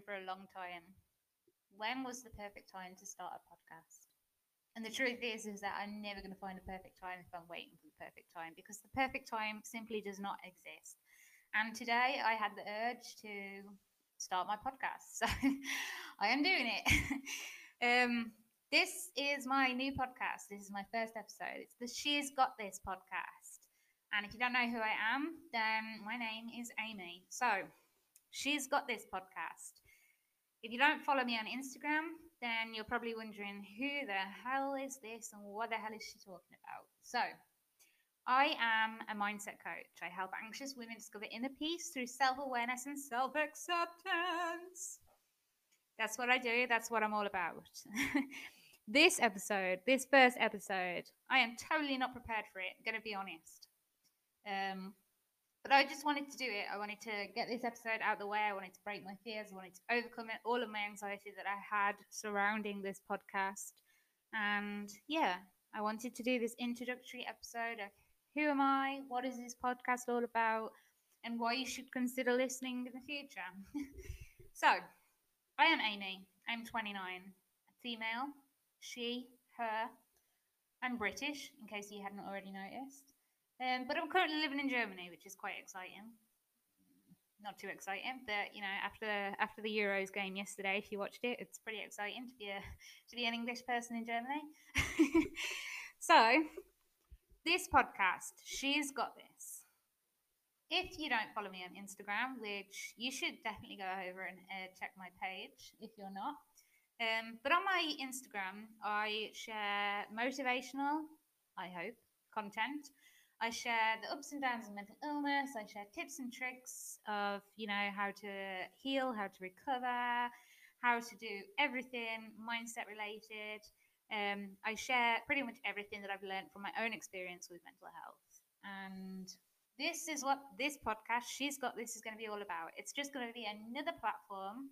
for a long time when was the perfect time to start a podcast? And the truth is, is that I'm never going to find a perfect time if I'm waiting for the perfect time because the perfect time simply does not exist. And today I had the urge to start my podcast, so I am doing it. um, this is my new podcast. This is my first episode. It's the She's Got This podcast. And if you don't know who I am, then my name is Amy. So, She's Got This podcast. If you don't follow me on Instagram, then you're probably wondering who the hell is this and what the hell is she talking about? So, I am a mindset coach. I help anxious women discover inner peace through self awareness and self acceptance. That's what I do. That's what I'm all about. this episode, this first episode, I am totally not prepared for it. I'm to be honest. Um, but I just wanted to do it. I wanted to get this episode out of the way. I wanted to break my fears. I wanted to overcome it, all of my anxiety that I had surrounding this podcast. And yeah, I wanted to do this introductory episode of who am I? What is this podcast all about? And why you should consider listening in the future. so, I am Amy. I'm 29, a female, she, her. I'm British, in case you hadn't already noticed. Um, but I'm currently living in Germany, which is quite exciting. Not too exciting, but you know, after after the Euros game yesterday, if you watched it, it's pretty exciting to be a to be an English person in Germany. so, this podcast, she's got this. If you don't follow me on Instagram, which you should definitely go over and uh, check my page if you're not. Um, but on my Instagram, I share motivational, I hope, content I share the ups and downs of mental illness. I share tips and tricks of, you know, how to heal, how to recover, how to do everything mindset related. Um, I share pretty much everything that I've learned from my own experience with mental health. And this is what this podcast, She's Got This, is going to be all about. It's just going to be another platform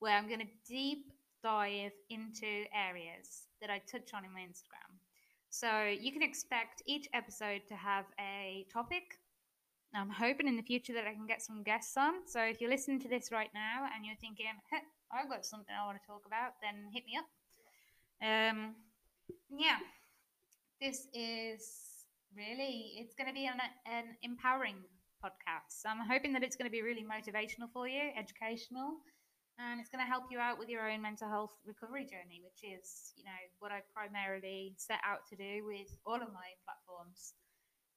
where I'm going to deep dive into areas that I touch on in my Instagram. So you can expect each episode to have a topic. I'm hoping in the future that I can get some guests on. So if you're listening to this right now and you're thinking, hey, I've got something I want to talk about, then hit me up. Um, yeah, this is really, it's going to be an, an empowering podcast. I'm hoping that it's going to be really motivational for you, educational, and it's going to help you out with your own mental health recovery journey, which is, you know, what I primarily set out to do with all of my platforms.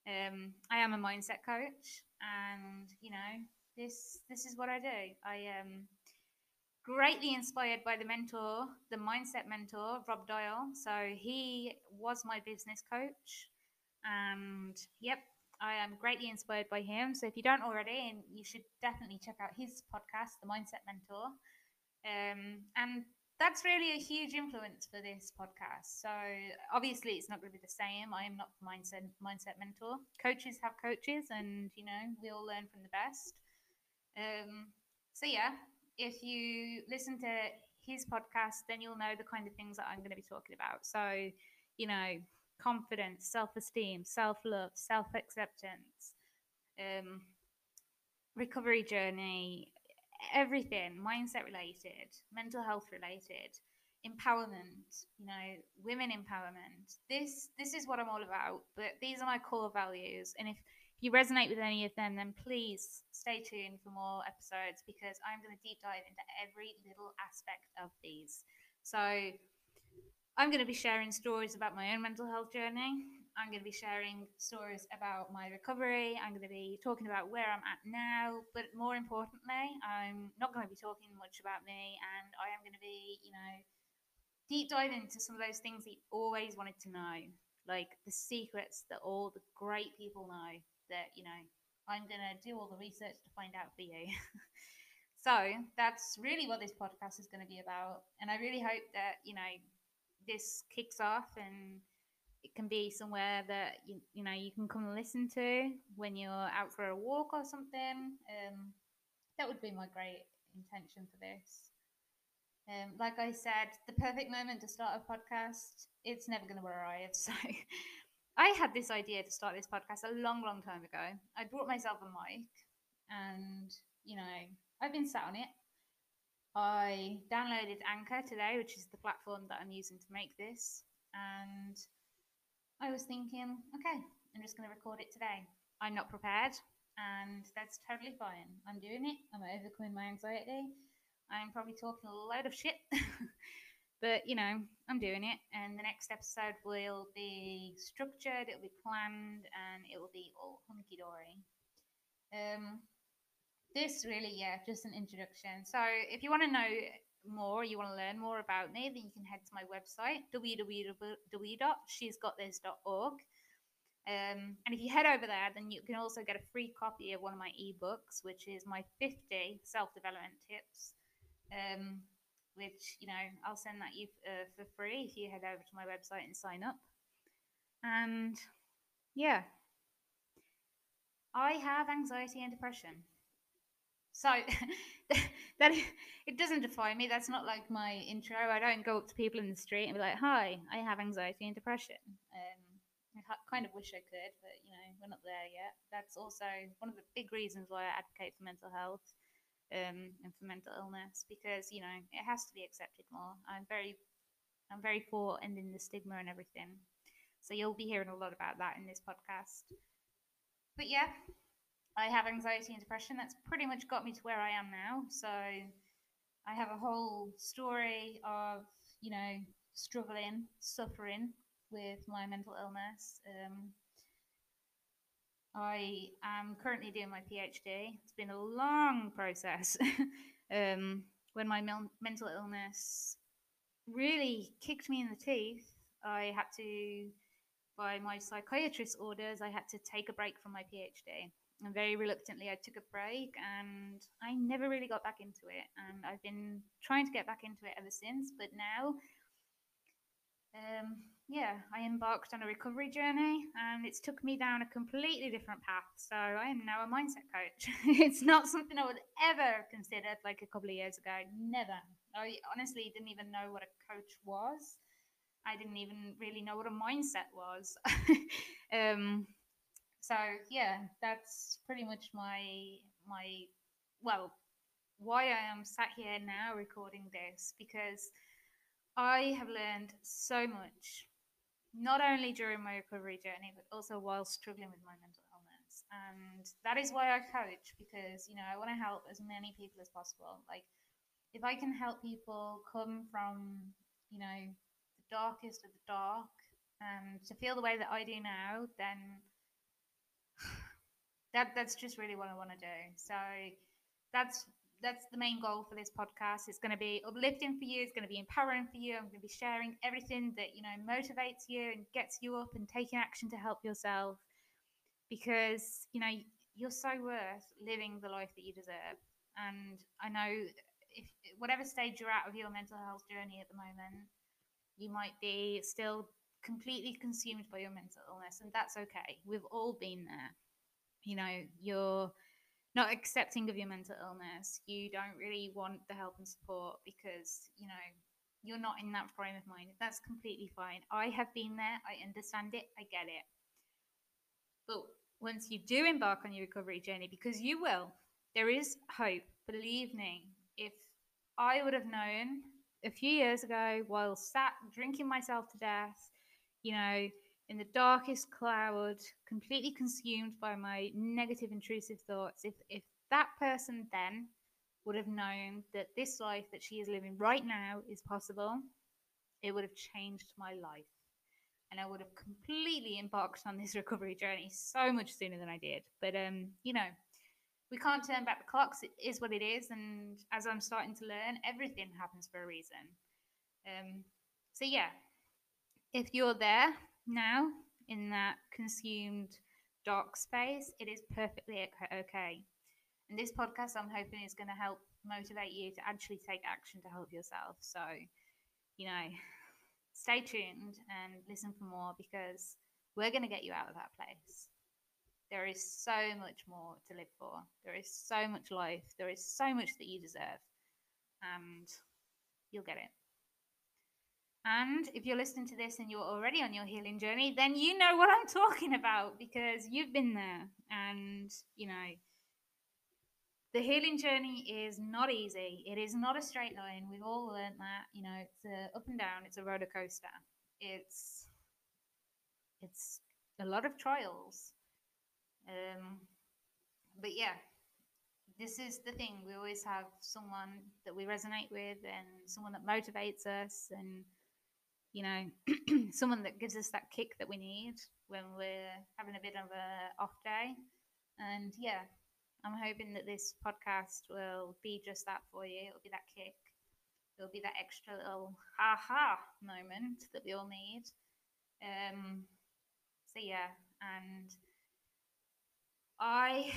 Um, I am a mindset coach, and you know, this this is what I do. I am greatly inspired by the mentor, the mindset mentor, Rob Dial. So he was my business coach, and yep, I am greatly inspired by him. So if you don't already, and you should definitely check out his podcast, The Mindset Mentor. Um, and that's really a huge influence for this podcast. So obviously, it's not going to be the same. I am not the mindset mindset mentor. Coaches have coaches, and you know we all learn from the best. Um, so yeah, if you listen to his podcast, then you'll know the kind of things that I'm going to be talking about. So you know, confidence, self esteem, self love, self acceptance, um, recovery journey, everything mindset related, mental health related, empowerment, you know, women empowerment. This this is what I'm all about. But these are my core values. And if you resonate with any of them, then please stay tuned for more episodes because I'm going to deep dive into every little aspect of these. So I'm going to be sharing stories about my own mental health journey. I'm going to be sharing stories about my recovery. I'm going to be talking about where I'm at now. But more importantly, I'm not going to be talking much about me. And I am going to be, you know, deep dive into some of those things that you always wanted to know, like the secrets that all the great people know that, you know, I'm going to do all the research to find out for you. so that's really what this podcast is going to be about. And I really hope that, you know, this kicks off and it can be somewhere that you, you know you can come and listen to when you're out for a walk or something. Um, that would be my great intention for this. Um, like I said, the perfect moment to start a podcast, it's never going to arrive. So I had this idea to start this podcast a long, long time ago. I brought myself a mic and, you know, I've been sat on it I downloaded Anchor today, which is the platform that I'm using to make this, and I was thinking, okay, I'm just going to record it today. I'm not prepared, and that's totally fine. I'm doing it. I'm overcoming my anxiety. I'm probably talking a load of shit, but you know, I'm doing it. And the next episode will be structured, it'll be planned, and it will be all hunky dory. Um, this really, yeah, just an introduction. So if you want to know more, you want to learn more about me, then you can head to my website www.shesgotthis.org. Um, and if you head over there, then you can also get a free copy of one of my ebooks, which is my 50 self development tips. Um, which, you know, I'll send that you uh, for free if you head over to my website and sign up. And yeah, I have anxiety and depression. So that it doesn't define me. That's not like my intro. I don't go up to people in the street and be like, "Hi, I have anxiety and depression." Um, I kind of wish I could, but you know, we're not there yet. That's also one of the big reasons why I advocate for mental health um, and for mental illness because you know it has to be accepted more. I'm very, I'm very for ending the stigma and everything. So you'll be hearing a lot about that in this podcast. But yeah, I have anxiety and depression. That's pretty much got me to where I am now. So I have a whole story of, you know, struggling, suffering with my mental illness. Um, I am currently doing my PhD. It's been a long process. um, when my mental illness really kicked me in the teeth, I had to, by my psychiatrist's orders, I had to take a break from my PhD and very reluctantly I took a break and I never really got back into it. And I've been trying to get back into it ever since. But now, um, yeah, I embarked on a recovery journey and it's took me down a completely different path. So I am now a mindset coach. it's not something I would ever considered like a couple of years ago. Never. I honestly didn't even know what a coach was. I didn't even really know what a mindset was. um, so yeah, that's pretty much my my well, why I am sat here now recording this because I have learned so much, not only during my recovery journey, but also while struggling with my mental illness. And that is why I coach because, you know, I want to help as many people as possible. Like, if I can help people come from, you know, the darkest of the dark and to feel the way that I do now, then that that's just really what I want to do. So that's that's the main goal for this podcast. It's going to be uplifting for you. It's going to be empowering for you. I'm going to be sharing everything that you know motivates you and gets you up and taking action to help yourself. Because you know you're so worth living the life that you deserve. And I know if whatever stage you're at of your mental health journey at the moment, you might be still completely consumed by your mental illness, and that's okay. We've all been there you know you're not accepting of your mental illness you don't really want the help and support because you know you're not in that frame of mind that's completely fine. I have been there i understand it i get it. But once you do embark on your recovery journey because you will there is hope. Believe me if i would have known a few years ago while sat drinking myself to death you know in the darkest cloud, completely consumed by my negative, intrusive thoughts. If, if that person then would have known that this life that she is living right now is possible, it would have changed my life. And I would have completely embarked on this recovery journey so much sooner than I did. But, um, you know, we can't turn back the clocks. It is what it is. And as I'm starting to learn, everything happens for a reason. Um, so, yeah, if you're there now in that consumed dark space, it is perfectly okay. And this podcast, I'm hoping, is going to help motivate you to actually take action to help yourself. So, you know, stay tuned and listen for more because we're going to get you out of that place. There is so much more to live for. There is so much life. There is so much that you deserve. And you'll get it. And if you're listening to this and you're already on your healing journey, then you know what I'm talking about because you've been there. And, you know, the healing journey is not easy. It is not a straight line. We've all learned that. You know, it's a up and down. It's a roller coaster. It's it's a lot of trials. Um, but yeah, this is the thing. We always have someone that we resonate with, and someone that motivates us, and you know, someone that gives us that kick that we need when we're having a bit of a off day. And yeah, I'm hoping that this podcast will be just that for you. It'll be that kick. It'll be that extra little ha ha moment that we all need. Um, so yeah, and I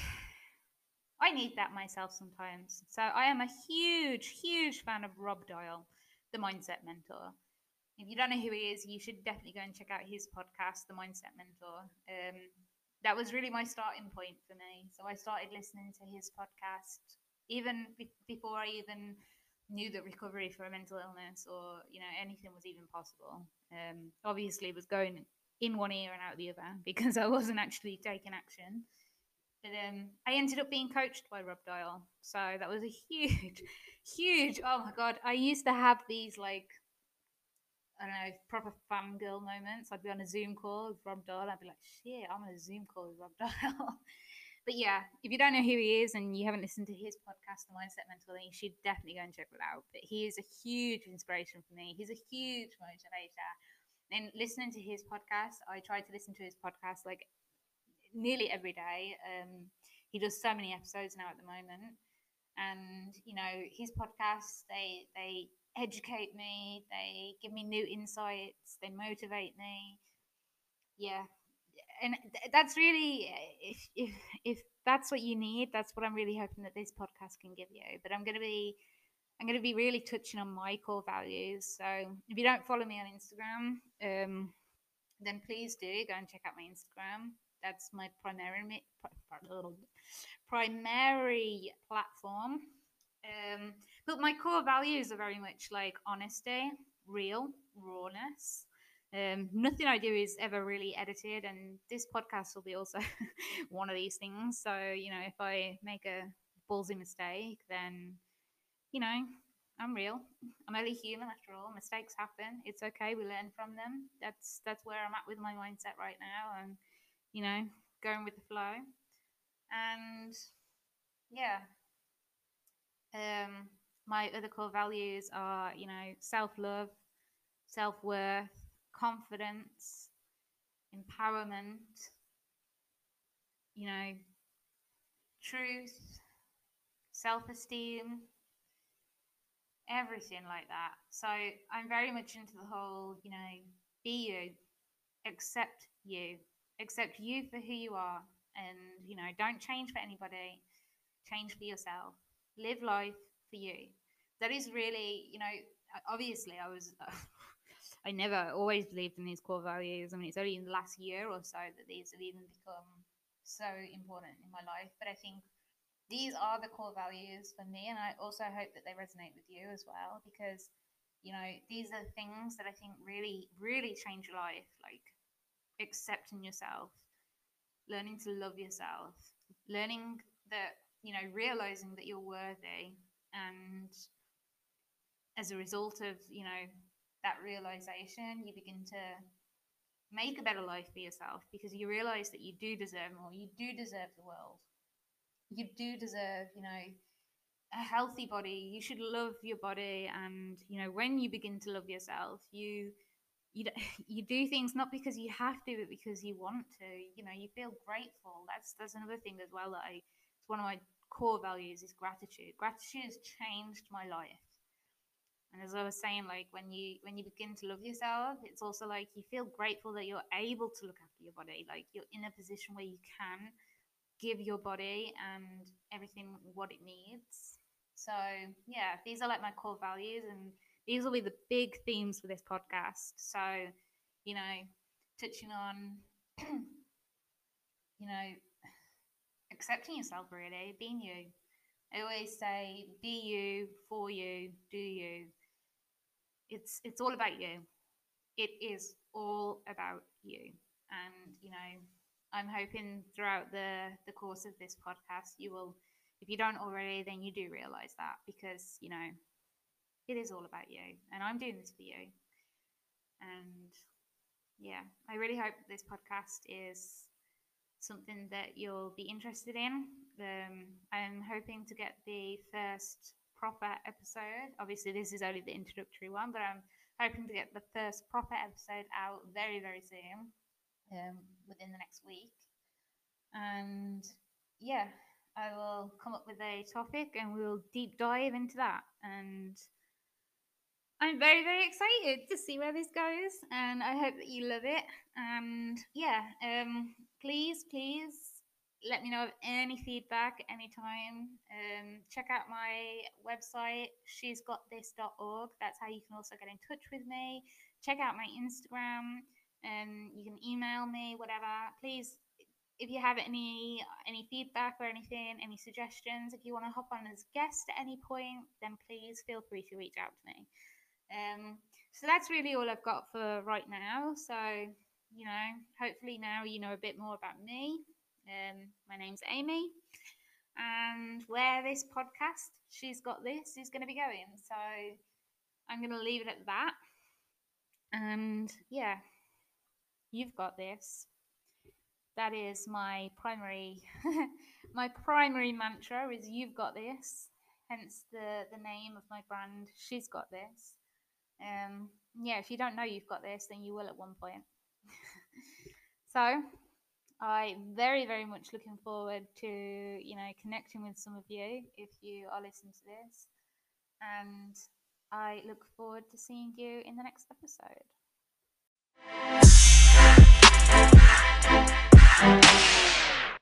I need that myself sometimes. So I am a huge, huge fan of Rob Dial, the Mindset Mentor. If you don't know who he is, you should definitely go and check out his podcast, The Mindset Mentor. Um, that was really my starting point for me. So I started listening to his podcast even be- before I even knew that recovery for a mental illness or you know anything was even possible. Um, obviously, was going in one ear and out the other because I wasn't actually taking action. But um, I ended up being coached by Rob Dial, so that was a huge, huge. Oh my god! I used to have these like I don't know, proper fangirl moments. I'd be on a Zoom call with Rob Dial. I'd be like, shit, I'm on a Zoom call with Rob Dial. but yeah, if you don't know who he is and you haven't listened to his podcast, The Mindset Mentor, then you should definitely go and check it out. But he is a huge inspiration for me. He's a huge motivator. And listening to his podcast, I try to listen to his podcast like nearly every day. Um, he does so many episodes now at the moment. And, you know, his podcasts, they, they educate me, they give me new insights, they motivate me. Yeah. And that's really if, if if that's what you need, that's what I'm really hoping that this podcast can give you. But I'm going to be I'm going to be really touching on my core values. So if you don't follow me on Instagram, um, then please do go and check out my Instagram. That's my primary primary platform. Um, but my core values are very much like honesty, real, rawness. Um, nothing I do is ever really edited, and this podcast will be also one of these things. So, you know, if I make a ballsy mistake, then, you know, I'm real. I'm only human after all. Mistakes happen. It's okay. We learn from them. That's that's where I'm at with my mindset right now, and you know, going with the flow. And yeah, um, my other core values are, you know, self love, self worth, confidence, empowerment, you know, truth, self esteem, everything like that. So I'm very much into the whole, you know, be you, accept you, accept you for who you are, and, you know, don't change for anybody, change for yourself, live life for you. That is really, you know, obviously I was, I never always believed in these core values. I mean, it's only in the last year or so that these have even become so important in my life. But I think these are the core values for me. And I also hope that they resonate with you as well, because, you know, these are things that I think really, really change your life. Like accepting yourself, learning to love yourself, learning that, you know, realizing that you're worthy. And as a result of you know that realization you begin to make a better life for yourself because you realize that you do deserve more. You do deserve the world. You do deserve you know a healthy body. You should love your body. And you know when you begin to love yourself you you you do things not because you have to but because you want to. You know you feel grateful. That's that's another thing as well that i it's one of my core values is gratitude. Gratitude has changed my life. And as I was saying, like when you when you begin to love yourself, it's also like you feel grateful that you're able to look after your body. Like you're in a position where you can give your body and everything what it needs. So yeah, these are like my core values and these will be the big themes for this podcast. So, you know, touching on you know, accepting yourself really, being you. I always say, be you, for you, do you. It's it's all about you. It is all about you. And, you know, I'm hoping throughout the, the course of this podcast you will If you don't already, then you do realize that because, you know, it is all about you. And I'm doing this for you. And yeah, I really hope this podcast is something that you'll be interested in. Um, I'm hoping to get the first proper episode. Obviously, this is only the introductory one, but I'm hoping to get the first proper episode out very, very soon, um, within the next week. And yeah, I will come up with a topic and we'll deep dive into that. And I'm very, very excited to see where this goes, and I hope that you love it. And yeah, um, please, please let me know of any feedback anytime. Um, check out my website, she's got this.org. That's how you can also get in touch with me. Check out my Instagram, and you can email me, whatever. Please, if you have any any feedback or anything, any suggestions, if you want to hop on as guest at any point, then please feel free to reach out to me. Um, so that's really all I've got for right now. So, you know, hopefully now you know a bit more about me. Um, my name's Amy, and where this podcast, she's got this, is going to be going. So I'm going to leave it at that. And yeah, you've got this. That is my primary, my primary mantra is you've got this. Hence the the name of my brand. She's got this. Um, yeah, if you don't know you've got this, then you will at one point. so, I very, very much looking forward to you know connecting with some of you if you are listening to this, and I look forward to seeing you in the next episode.